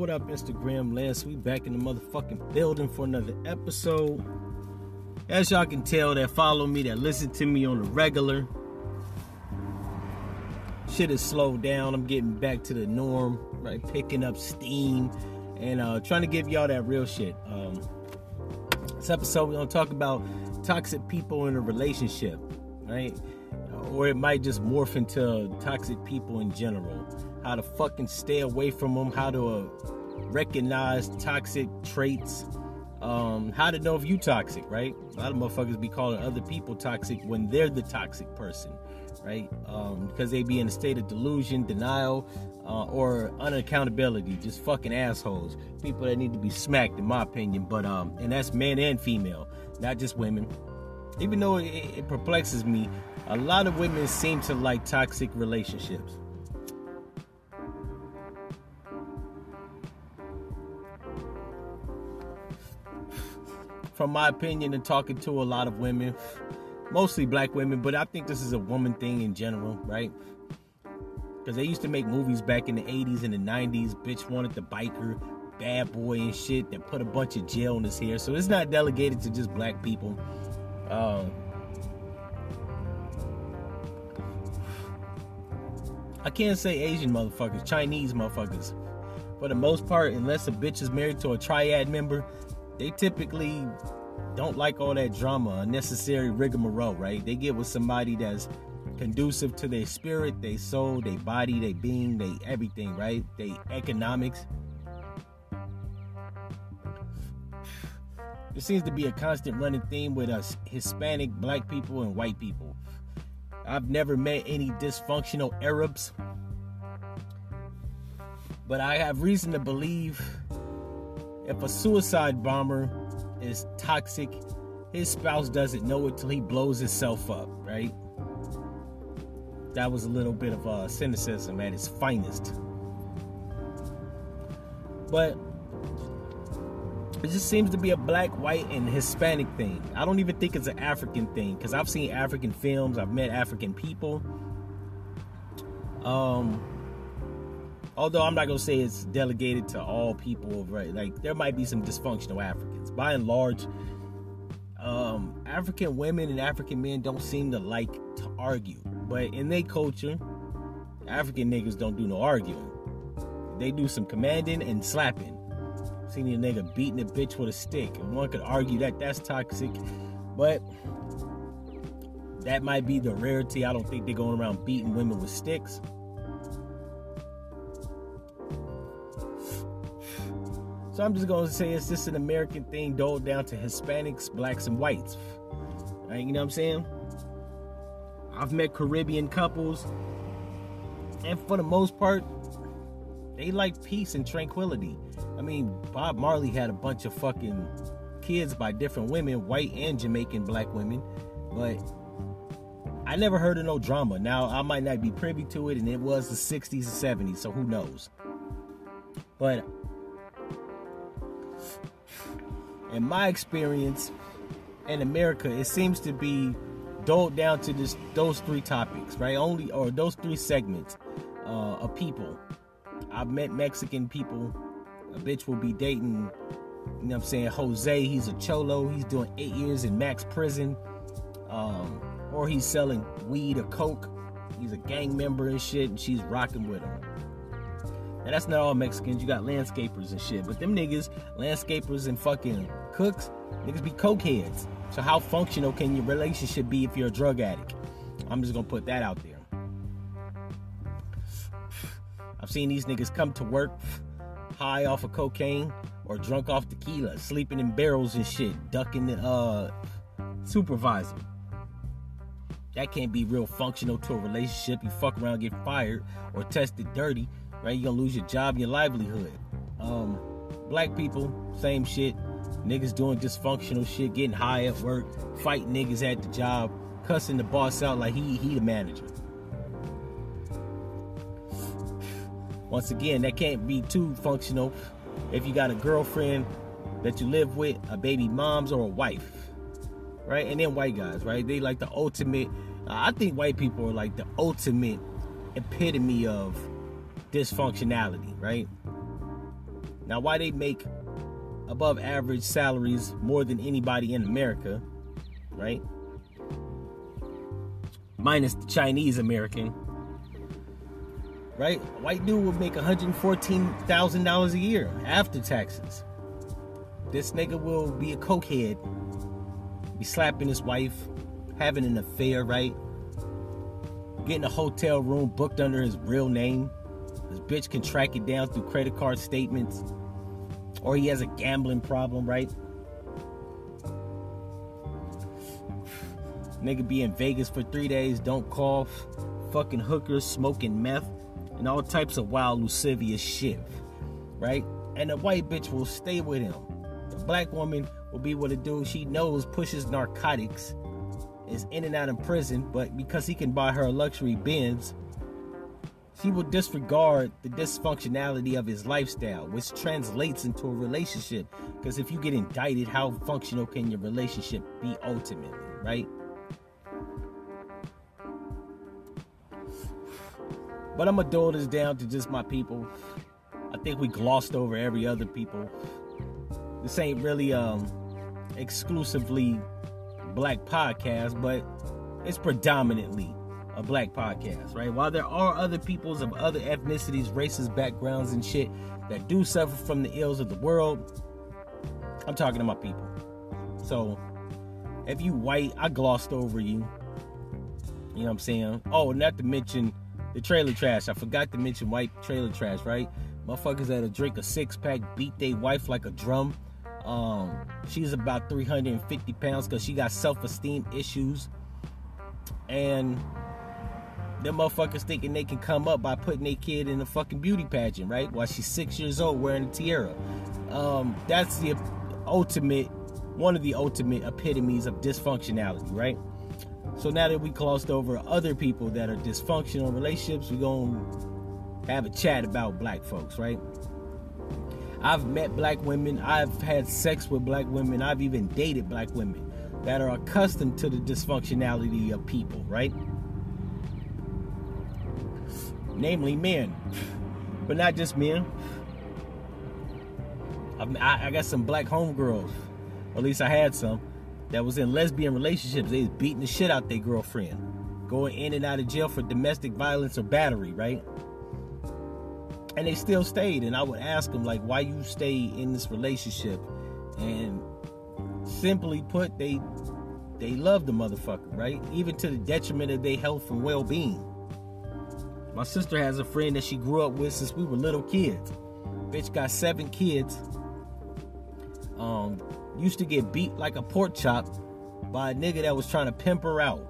what up, Instagram Lance? We back in the motherfucking building for another episode. As y'all can tell, that follow me, that listen to me on the regular. Shit is slowed down. I'm getting back to the norm, right? Picking up steam and uh, trying to give y'all that real shit. Um, this episode, we're gonna talk about toxic people in a relationship, right? Or it might just morph into toxic people in general how to fucking stay away from them, how to uh, recognize toxic traits, um, how to know if you toxic, right? A lot of motherfuckers be calling other people toxic when they're the toxic person, right? Um, because they be in a state of delusion, denial, uh, or unaccountability, just fucking assholes, people that need to be smacked, in my opinion. But um, and that's men and female, not just women. Even though it, it perplexes me, a lot of women seem to like toxic relationships from my opinion and talking to a lot of women, mostly black women, but I think this is a woman thing in general, right? Because they used to make movies back in the 80s and the 90s. Bitch wanted the biker, bad boy and shit that put a bunch of jail in his hair. So it's not delegated to just black people. Um, I can't say Asian motherfuckers, Chinese motherfuckers. For the most part, unless a bitch is married to a triad member, they typically don't like all that drama, unnecessary rigmarole, right? They get with somebody that's conducive to their spirit, their soul, their body, their being, their everything, right? Their economics. There seems to be a constant running theme with us Hispanic, black people, and white people. I've never met any dysfunctional Arabs, but I have reason to believe if a suicide bomber is toxic, his spouse doesn't know it till he blows himself up, right? That was a little bit of uh, cynicism at its finest. But it just seems to be a black, white, and Hispanic thing. I don't even think it's an African thing because I've seen African films, I've met African people. Um, although I'm not gonna say it's delegated to all people, right? Like there might be some dysfunctional Africans. By and large, um, African women and African men don't seem to like to argue, but in their culture, African niggas don't do no arguing. They do some commanding and slapping. Seen a nigga beating a bitch with a stick, and one could argue that that's toxic, but that might be the rarity. I don't think they're going around beating women with sticks. So I'm just gonna say it's just an American thing doled down to Hispanics, blacks, and whites. Right, you know what I'm saying? I've met Caribbean couples, and for the most part, they like peace and tranquility. I mean, Bob Marley had a bunch of fucking kids by different women, white and Jamaican black women, but I never heard of no drama. Now, I might not be privy to it, and it was the 60s and 70s, so who knows? But in my experience in America, it seems to be doled down to this those three topics, right? Only or those three segments uh, of people. I've met Mexican people. A bitch will be dating, you know what I'm saying, Jose. He's a cholo. He's doing eight years in max prison. Um, or he's selling weed or coke. He's a gang member and shit, and she's rocking with him. Now that's not all Mexicans. You got landscapers and shit. But them niggas, landscapers and fucking cooks, niggas be cokeheads. So how functional can your relationship be if you're a drug addict? I'm just gonna put that out there. I've seen these niggas come to work high off of cocaine or drunk off tequila, sleeping in barrels and shit, ducking the uh, supervisor. That can't be real functional to a relationship. You fuck around, get fired, or tested dirty, right? You're gonna lose your job your livelihood. Um, black people, same shit. Niggas doing dysfunctional shit, getting high at work, fighting niggas at the job, cussing the boss out like he he the manager. Once again, that can't be too functional if you got a girlfriend that you live with, a baby mom's or a wife. Right? And then white guys, right? They like the ultimate I think white people are like the ultimate epitome of dysfunctionality, right? Now, why they make above average salaries more than anybody in America, right? Minus the Chinese American, right? A white dude would make $114,000 a year after taxes. This nigga will be a cokehead, be slapping his wife, having an affair, right? Getting a hotel room booked under his real name. This bitch can track it down through credit card statements. Or he has a gambling problem, right? Nigga be in Vegas for three days, don't cough, fucking hookers, smoking meth and all types of wild lascivious shit, right? And the white bitch will stay with him. The black woman will be with a dude she knows pushes narcotics, is in and out of prison, but because he can buy her luxury Benz, she will disregard the dysfunctionality of his lifestyle, which translates into a relationship. Because if you get indicted, how functional can your relationship be ultimately, right? But I'm gonna dull this down to just my people. I think we glossed over every other people. This ain't really um exclusively black podcast, but it's predominantly a black podcast, right? While there are other peoples of other ethnicities, races, backgrounds, and shit that do suffer from the ills of the world, I'm talking to my people. So if you white, I glossed over you. You know what I'm saying? Oh, not to mention the trailer trash. I forgot to mention white trailer trash, right? Motherfuckers that'll drink a six pack, beat their wife like a drum. Um, she's about 350 pounds because she got self esteem issues. And them motherfuckers thinking they can come up by putting their kid in a fucking beauty pageant, right? While she's six years old wearing a tiara. Um, that's the ultimate, one of the ultimate epitomes of dysfunctionality, right? So now that we glossed over other people that are dysfunctional relationships, we're to have a chat about black folks, right? I've met black women, I've had sex with black women, I've even dated black women that are accustomed to the dysfunctionality of people, right? Namely men, but not just men. I, I got some black homegirls, at least I had some, that was in lesbian relationships, they was beating the shit out their girlfriend, going in and out of jail for domestic violence or battery, right? And they still stayed. And I would ask them, like, why you stay in this relationship? And simply put, they they love the motherfucker, right? Even to the detriment of their health and well-being. My sister has a friend that she grew up with since we were little kids. Bitch got seven kids. Um, used to get beat like a pork chop by a nigga that was trying to pimp her out.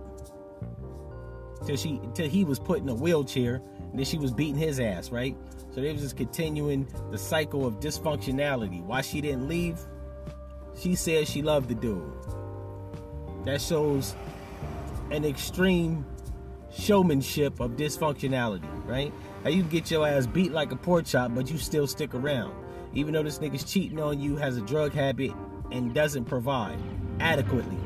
Till she till he was put in a wheelchair and then she was beating his ass, right? So they was just continuing the cycle of dysfunctionality. Why she didn't leave? She said she loved the dude. That shows an extreme showmanship of dysfunctionality, right? How you get your ass beat like a pork chop, but you still stick around. Even though this nigga's cheating on you, has a drug habit, and doesn't provide adequately.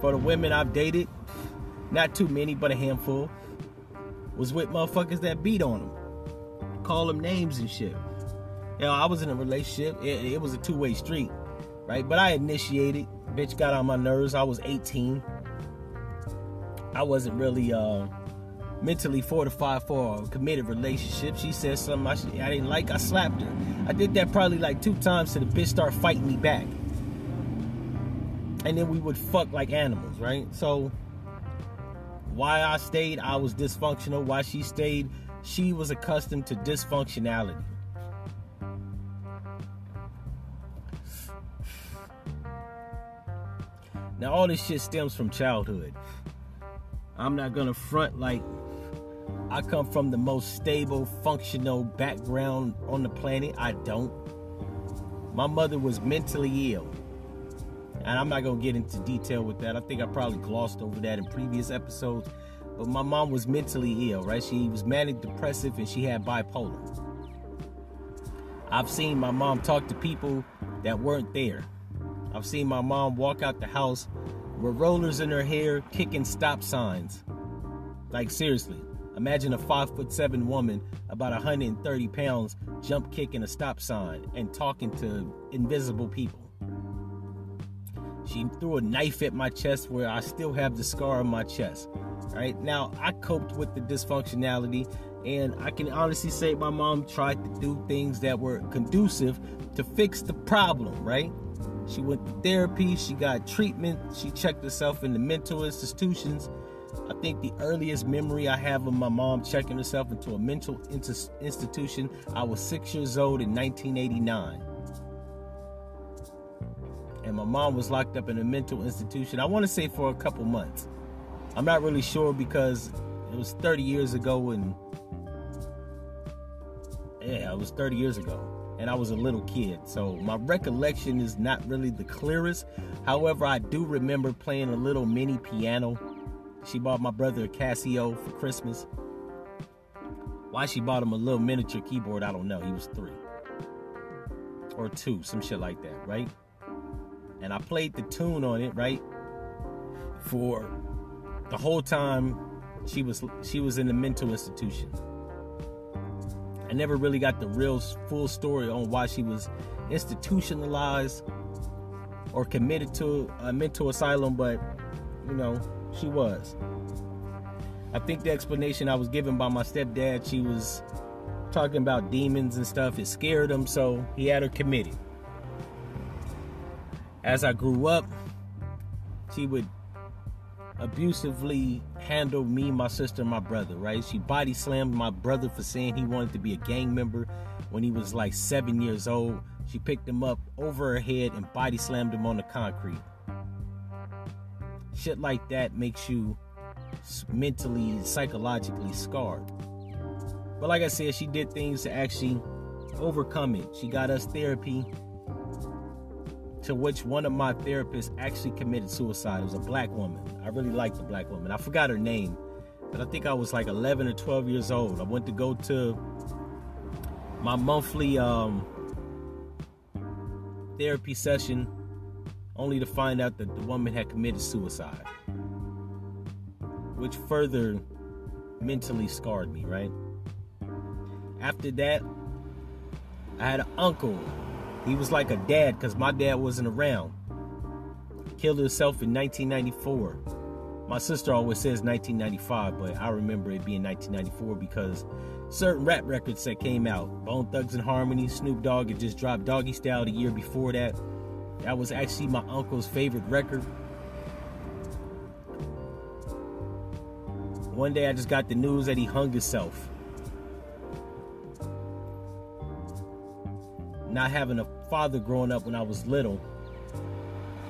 For the women I've dated, not too many, but a handful, was with motherfuckers that beat on them, call them names and shit. You know, I was in a relationship. It, it was a two-way street, right? But I initiated. Bitch got on my nerves. I was 18. I wasn't really uh, mentally fortified for a committed relationship. She said something I, I didn't like, I slapped her. I did that probably like two times till the bitch start fighting me back. And then we would fuck like animals, right? So why I stayed, I was dysfunctional. Why she stayed, she was accustomed to dysfunctionality. Now all this shit stems from childhood. I'm not gonna front like I come from the most stable, functional background on the planet. I don't. My mother was mentally ill. And I'm not to get into detail with that. I think I probably glossed over that in previous episodes. But my mom was mentally ill, right? She was manic depressive and she had bipolar. I've seen my mom talk to people that weren't there. I've seen my mom walk out the house with rollers in her hair, kicking stop signs. Like, seriously. Imagine a five foot seven woman, about 130 pounds, jump kicking a stop sign and talking to invisible people. She threw a knife at my chest where I still have the scar on my chest. Right now, I coped with the dysfunctionality, and I can honestly say my mom tried to do things that were conducive to fix the problem, right? She went to therapy, she got treatment, she checked herself into mental institutions. I think the earliest memory I have of my mom checking herself into a mental institution, I was six years old in 1989 and my mom was locked up in a mental institution. I want to say for a couple months. I'm not really sure because it was 30 years ago and yeah, it was 30 years ago and I was a little kid. So my recollection is not really the clearest. However, I do remember playing a little mini piano. She bought my brother a Casio for Christmas. Why she bought him a little miniature keyboard, I don't know. He was 3 or 2, some shit like that, right? and I played the tune on it, right? For the whole time she was she was in the mental institution. I never really got the real full story on why she was institutionalized or committed to a mental asylum, but you know, she was. I think the explanation I was given by my stepdad, she was talking about demons and stuff, it scared him, so he had her committed as I grew up, she would abusively handled me, my sister, my brother, right? She body slammed my brother for saying he wanted to be a gang member when he was like seven years old. She picked him up over her head and body slammed him on the concrete. Shit like that makes you mentally, psychologically scarred. But like I said, she did things to actually overcome it. She got us therapy to which one of my therapists actually committed suicide. It was a black woman. I really liked the black woman. I forgot her name, but I think I was like 11 or 12 years old. I went to go to my monthly um, therapy session only to find out that the woman had committed suicide, which further mentally scarred me, right? After that, I had an uncle he was like a dad because my dad wasn't around. Killed himself in 1994. My sister always says 1995, but I remember it being 1994 because certain rap records that came out, Bone Thugs-n-Harmony, Snoop Dogg had just dropped Doggy Style the year before that. That was actually my uncle's favorite record. One day I just got the news that he hung himself. Not having a father growing up when I was little,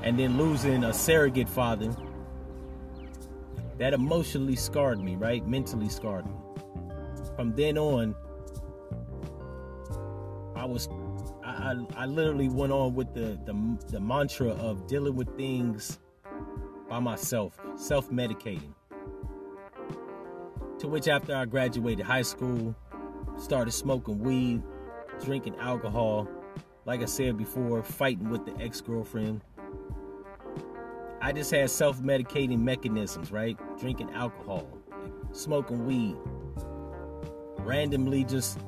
and then losing a surrogate father, that emotionally scarred me, right? Mentally scarred me. From then on, I was, I, I, I literally went on with the, the, the mantra of dealing with things by myself, self medicating. To which, after I graduated high school, started smoking weed, drinking alcohol, like I said before, fighting with the ex girlfriend. I just had self medicating mechanisms, right? Drinking alcohol, smoking weed, randomly just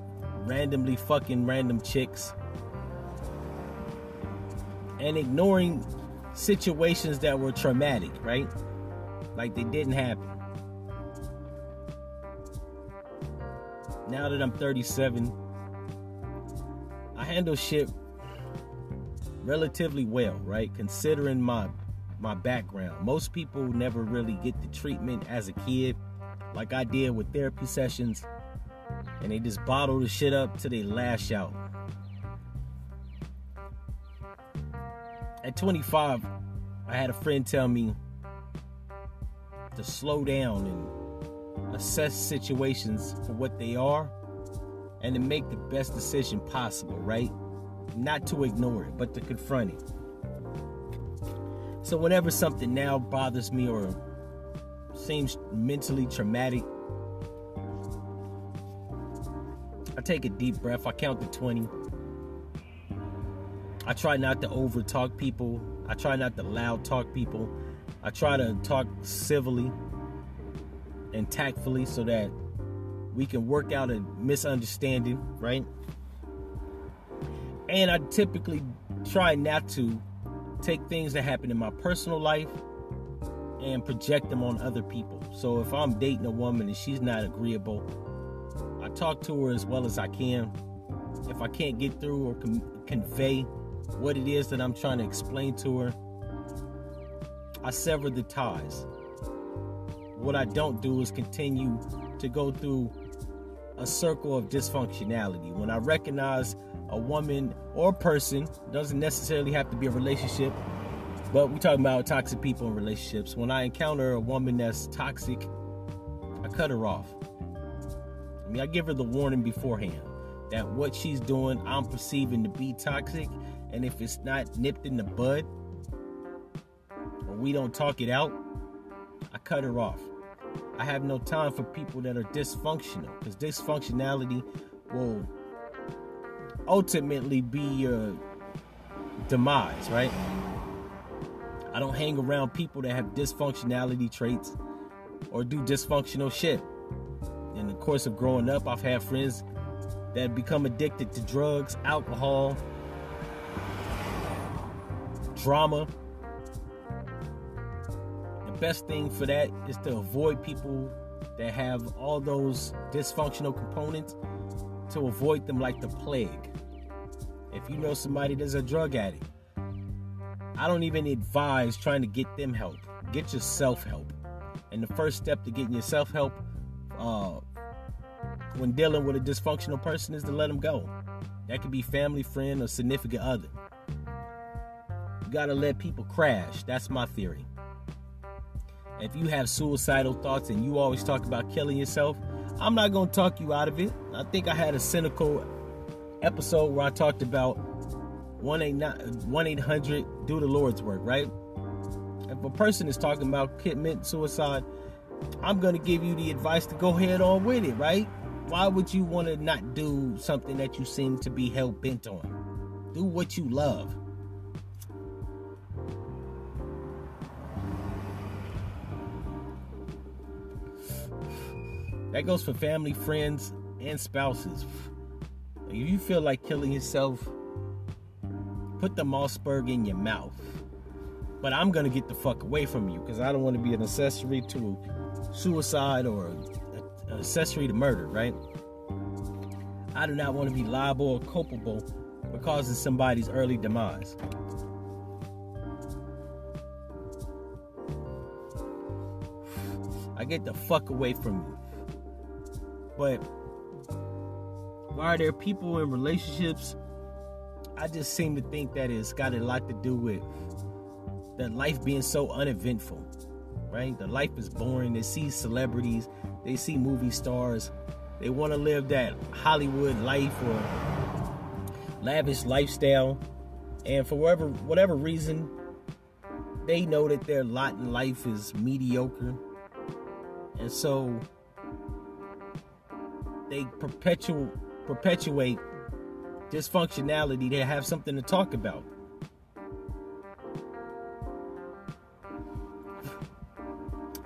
randomly fucking random chicks, and ignoring situations that were traumatic, right? Like they didn't happen. Now that I'm 37, I handle shit relatively well, right? Considering my my background. Most people never really get the treatment as a kid like I did with therapy sessions and they just bottle the shit up till they lash out. At 25, I had a friend tell me to slow down and assess situations for what they are and to make the best decision possible, right? Not to ignore it, but to confront it. So, whenever something now bothers me or seems mentally traumatic, I take a deep breath. I count to 20. I try not to over talk people. I try not to loud talk people. I try to talk civilly and tactfully so that we can work out a misunderstanding, right? And I typically try not to take things that happen in my personal life and project them on other people. So if I'm dating a woman and she's not agreeable, I talk to her as well as I can. If I can't get through or com- convey what it is that I'm trying to explain to her, I sever the ties. What I don't do is continue to go through a circle of dysfunctionality. When I recognize a woman or person, doesn't necessarily have to be a relationship, but we're talking about toxic people in relationships. When I encounter a woman that's toxic, I cut her off. I mean, I give her the warning beforehand that what she's doing, I'm perceiving to be toxic. And if it's not nipped in the bud, or we don't talk it out, I cut her off. I have no time for people that are dysfunctional because dysfunctionality will ultimately be your demise, right? I don't hang around people that have dysfunctionality traits or do dysfunctional shit. In the course of growing up, I've had friends that become addicted to drugs, alcohol, drama. Best thing for that is to avoid people that have all those dysfunctional components to avoid them like the plague. If you know somebody that's a drug addict, I don't even advise trying to get them help. Get yourself help. And the first step to getting yourself help uh, when dealing with a dysfunctional person is to let them go. That could be family, friend, or significant other. You gotta let people crash. That's my theory. If you have suicidal thoughts and you always talk about killing yourself, I'm not gonna talk you out of it. I think I had a cynical episode where I talked about 1 800 do the Lord's work, right? If a person is talking about commit suicide, I'm going to give you the advice to go head on with it, right? Why would you want to not do something that you seem to be hell bent on? Do what you love. That goes for family, friends, and spouses. If you feel like killing yourself, put the Mossberg in your mouth. But I'm gonna get the fuck away from you because I don't want to be an accessory to suicide or an accessory to murder, right? I do not want to be liable or culpable for causing somebody's early demise. I get the fuck away from you. But why are there people in relationships? I just seem to think that it's got a lot to do with that life being so uneventful, right? The life is boring. They see celebrities, they see movie stars, they want to live that Hollywood life or lavish lifestyle, and for whatever whatever reason, they know that their lot in life is mediocre, and so they perpetual perpetuate dysfunctionality to have something to talk about.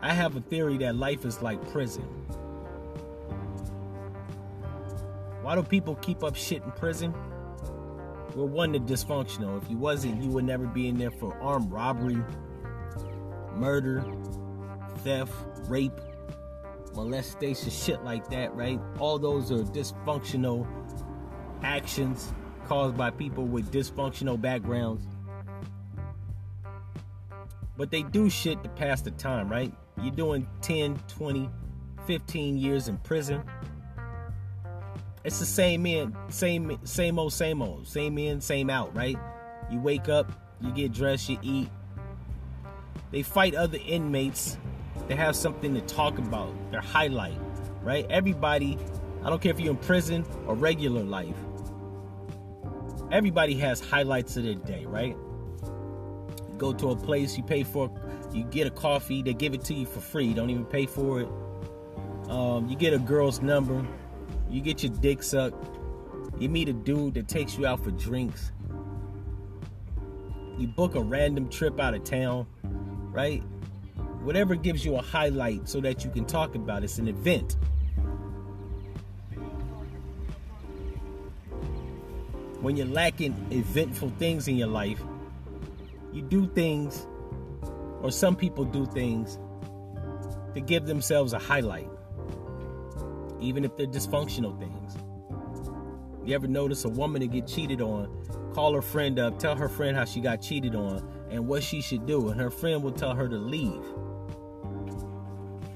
I have a theory that life is like prison. Why do people keep up shit in prison? we're one, the dysfunctional. If you wasn't, you would never be in there for armed robbery, murder, theft, rape, molestation, shit like that, right? All those are dysfunctional actions caused by people with dysfunctional backgrounds. But they do shit to pass the time, right? You're doing 10, 20, 15 years in prison. It's the same in, same same old, same old, same in, same out, right? You wake up, you get dressed, you eat. They fight other inmates. They have something to talk about. Their highlight, right? Everybody, I don't care if you're in prison or regular life everybody has highlights of their day, right? You go to a place, you pay for, you get a coffee, they give it to you for free. You don't even pay for it. Um, you get a girl's number, you get your dick sucked, you meet a dude that takes you out for drinks, you book a random trip out of town, right? whatever gives you a highlight so that you can talk about. It's an event. When you're lacking eventful things in your life, you do things, or some people do things, to give themselves a highlight, even if they're dysfunctional things. You ever notice a woman to get cheated on, call her friend up, tell her friend how she got cheated on, and what she should do, and her friend will tell her to leave.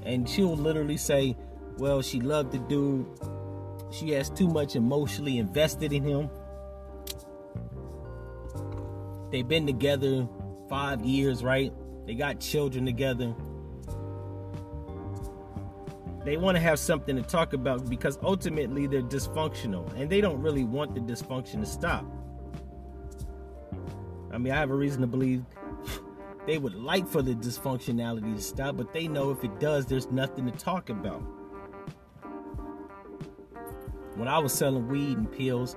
And she'll literally say, Well, she loved the dude, she has too much emotionally invested in him. They've been together five years, right? They got children together. They want to have something to talk about because ultimately they're dysfunctional and they don't really want the dysfunction to stop. I mean, I have a reason to believe they would like for the dysfunctionality to stop, but they know if it does, there's nothing to talk about. When I was selling weed and pills,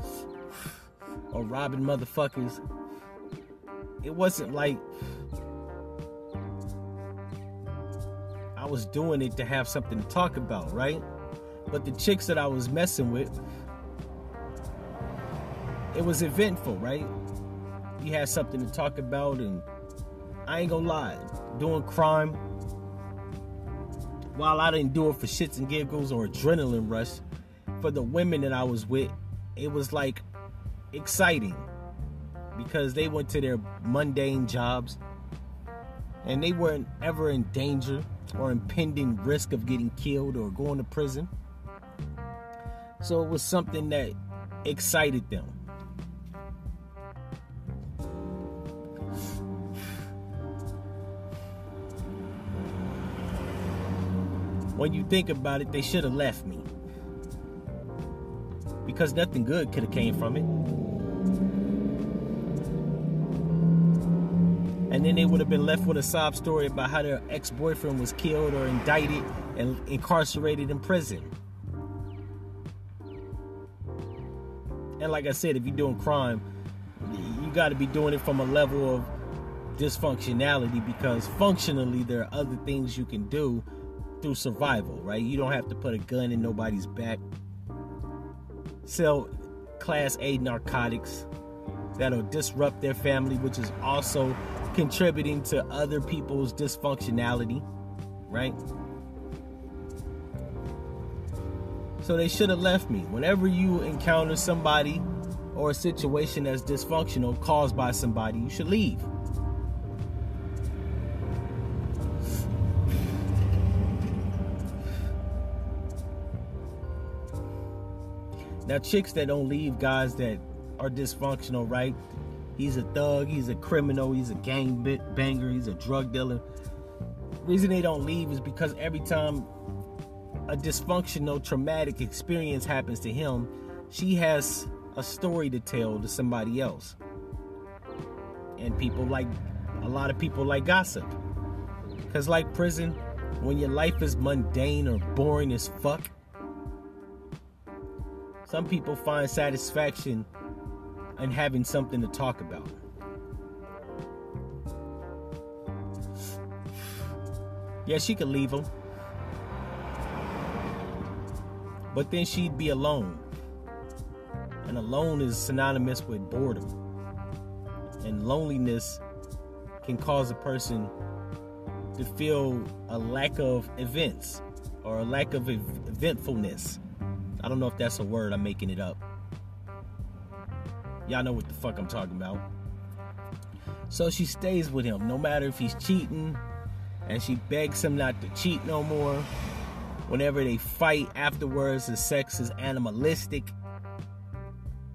or robbing motherfuckers. It wasn't like I was doing it to have something to talk about, right? But the chicks that I was messing with, it was eventful, right? You had something to talk about, and I ain't gonna lie, doing crime, while I didn't do it for shits and giggles or adrenaline rush, for the women that I was with, it was like exciting because they went to their mundane jobs and they weren't ever in danger or impending risk of getting killed or going to prison. So it was something that excited them. When you think about it, they should have left me. Because nothing good could have came from it. and then they would have been left with a sob story about how their ex-boyfriend was killed or indicted and incarcerated in prison. And like I said, if you're doing crime, you got to be doing it from a level of dysfunctionality because functionally there are other things you can do through survival, right? You don't have to put a gun in nobody's back. Sell class A narcotics that'll disrupt their family, which is also contributing to other people's dysfunctionality, right? So they should have left me. Whenever you encounter somebody or a situation that's dysfunctional caused by somebody, you should leave. Now, chicks that don't leave guys that are dysfunctional, right? He's a thug, he's a criminal, he's a gang banger, he's a drug dealer. reason they don't leave is because every time a dysfunctional, traumatic experience happens to him, she has a story to tell to somebody else. And people like, a lot of people like gossip. Because, like prison, when your life is mundane or boring as fuck, some people find satisfaction in having something to talk about. Yeah, she could leave him. But then she'd be alone. And alone is synonymous with boredom. And loneliness can cause a person to feel a lack of events or a lack of eventfulness. I don't know if that's a word, I'm making it up. Y'all know what the fuck I'm talking about. So she stays with him, no matter if he's cheating, and she begs him not to cheat no more. Whenever they fight afterwards, the sex is animalistic.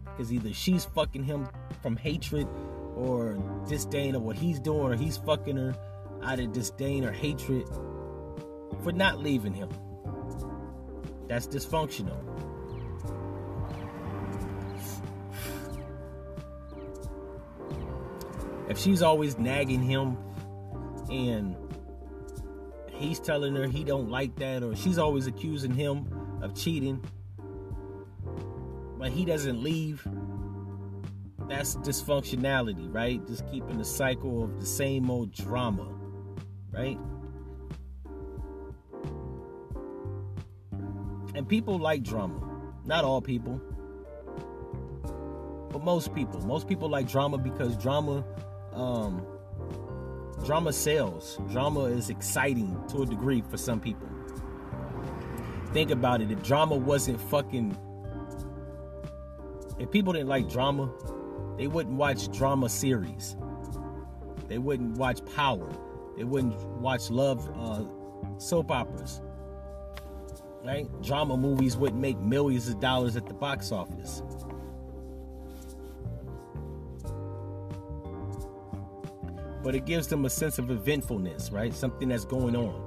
Because either she's fucking him from hatred or disdain of what he's doing, or he's fucking her out of disdain or hatred for not leaving him. That's dysfunctional. if she's always nagging him and he's telling her he don't like that or she's always accusing him of cheating but he doesn't leave that's dysfunctionality right just keeping the cycle of the same old drama right people like drama. Not all people. But most people. Most people like drama because drama um drama sells. Drama is exciting to a degree for some people. Think about it. If drama wasn't fucking if people didn't like drama, they wouldn't watch drama series. They wouldn't watch Power. They wouldn't watch love uh, soap operas. Right? Drama movies wouldn't make millions of dollars at the box office. But it gives them a sense of eventfulness, right? Something that's going on.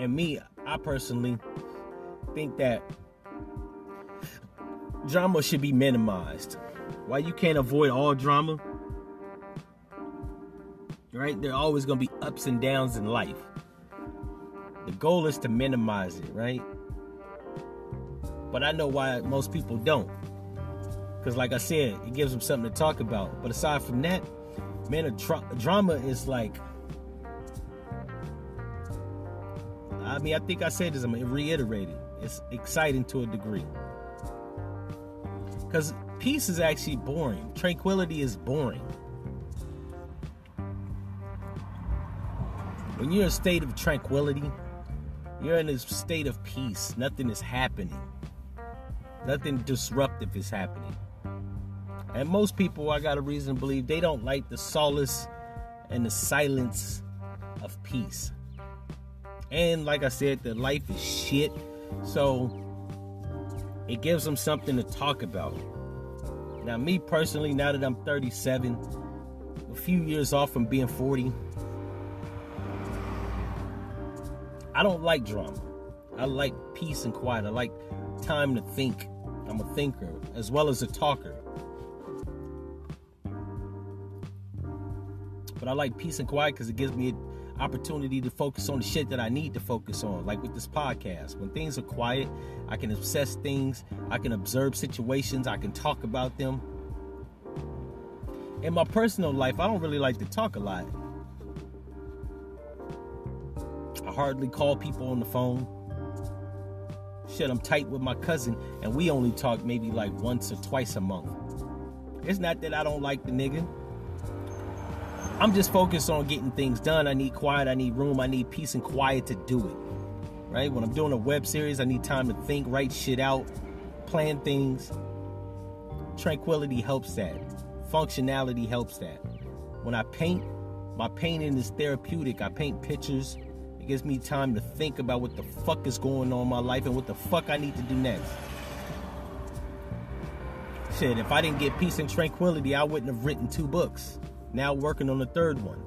And me, I personally think that drama should be minimized. Why you can't avoid all drama? Right? There are always going to be ups and downs in life. The goal is to minimize it, right? But I know why most people don't. Because, like I said, it gives them something to talk about. But aside from that, man, a, tra- drama is like. I mean, I think I said this, I'm it. It's exciting to a degree. Because peace is actually boring, tranquility is boring. When you're in a state of tranquility, you're in a state of peace. Nothing is happening, nothing disruptive is happening. And most people, I got a reason to believe, they don't like the solace and the silence of peace. And like I said, the life is shit. So it gives them something to talk about. Now, me personally, now that I'm 37, a few years off from being 40, I don't like drama. I like peace and quiet. I like time to think. I'm a thinker as well as a talker. But I like peace and quiet because it gives me an opportunity to focus on the shit that I need to focus on, like with this podcast. When things are quiet, I can obsess things, I can observe situations, I can talk about them. In my personal life, I don't really like to talk a lot. I hardly call people on the phone. Shit, I'm tight with my cousin, and we only talk maybe like once or twice a month. It's not that I don't like the nigga. I'm just focused on getting things done. I need quiet, I need room, I need peace and quiet to do it. Right? When I'm doing a web series, I need time to think, write shit out, plan things. Tranquility helps that. Functionality helps that. When I paint, my painting is therapeutic. I paint pictures. It gives me time to think about what the fuck is going on in my life and what the fuck I need to do next. Shit, if I didn't get peace and tranquility, I wouldn't have written two books now working on the third one.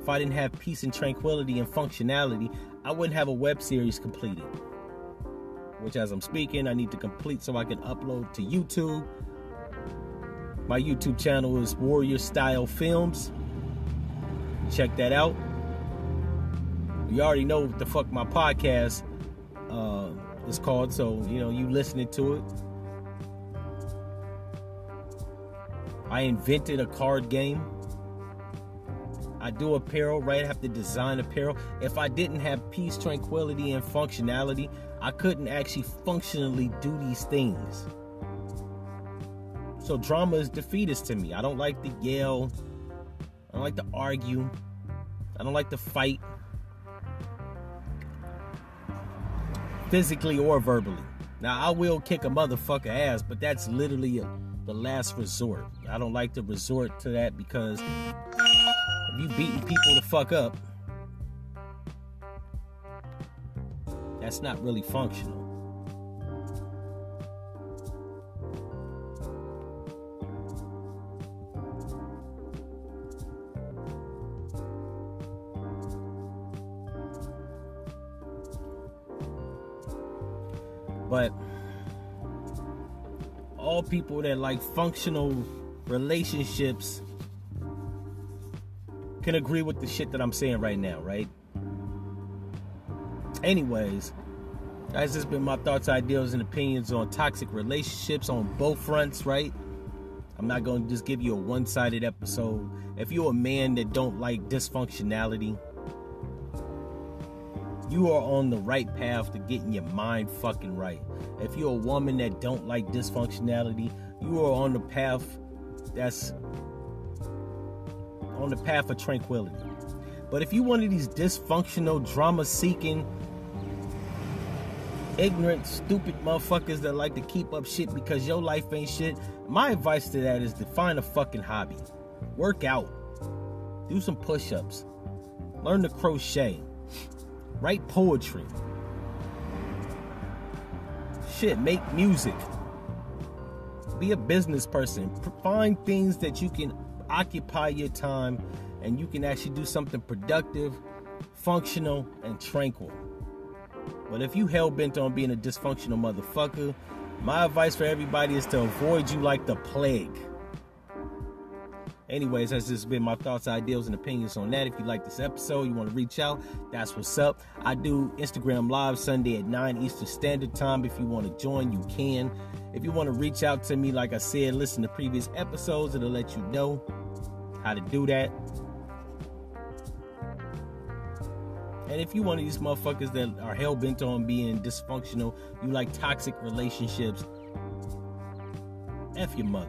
If I didn't have peace and tranquility and functionality, I wouldn't have a web series completed. Which, as I'm speaking, I need to complete so I can upload to YouTube. My YouTube channel is Warrior Style Films. Check that out. You already know what the fuck my podcast uh, is called, so you know you listening to it. I invented a card game I do apparel, right? I have to design apparel. If I didn't have peace, tranquility, and functionality, I couldn't actually functionally do these things. So drama is defeatist to me. I don't like to yell. I don't like to argue. I don't like to fight. Physically or verbally. Now I will kick a motherfucker ass, but that's literally a, the last resort. I don't like to resort to that because if you beating people to fuck up, that's not really functional. But all people that like functional relationships can agree with the shit that I'm saying right now, right? Anyways, that's just been my thoughts, ideas, and opinions on toxic relationships on both fronts, right? I'm not to just give you a one-sided episode. If you're a man that don't like dysfunctionality, you are on the right path to getting your mind fucking right. If you're a woman that don't like dysfunctionality, you are on the path that's on the path of tranquility. But if you one of these dysfunctional, drama seeking, ignorant, stupid motherfuckers that like to keep up shit because your life ain't shit, my advice to that is to find a fucking hobby. Work out. Do some push ups. Learn to crochet. Write poetry. Shit, make music. Be a business person. Find things that you can occupy your time and you can actually do something productive, functional, and tranquil. But if you hell bent on being a dysfunctional motherfucker, my advice for everybody is to avoid you like the plague. Anyways, that's just been my thoughts, ideals, and opinions on that. If you like this episode, you want to reach out, that's what's up. I do Instagram Live Sunday at 9 Eastern Standard Time. If you want to join, you can. If you want to reach out to me, like I said, listen to previous episodes, it'll let you know how to do that. And if you one of these motherfuckers that are hell bent on being dysfunctional, you like toxic relationships, F your mother.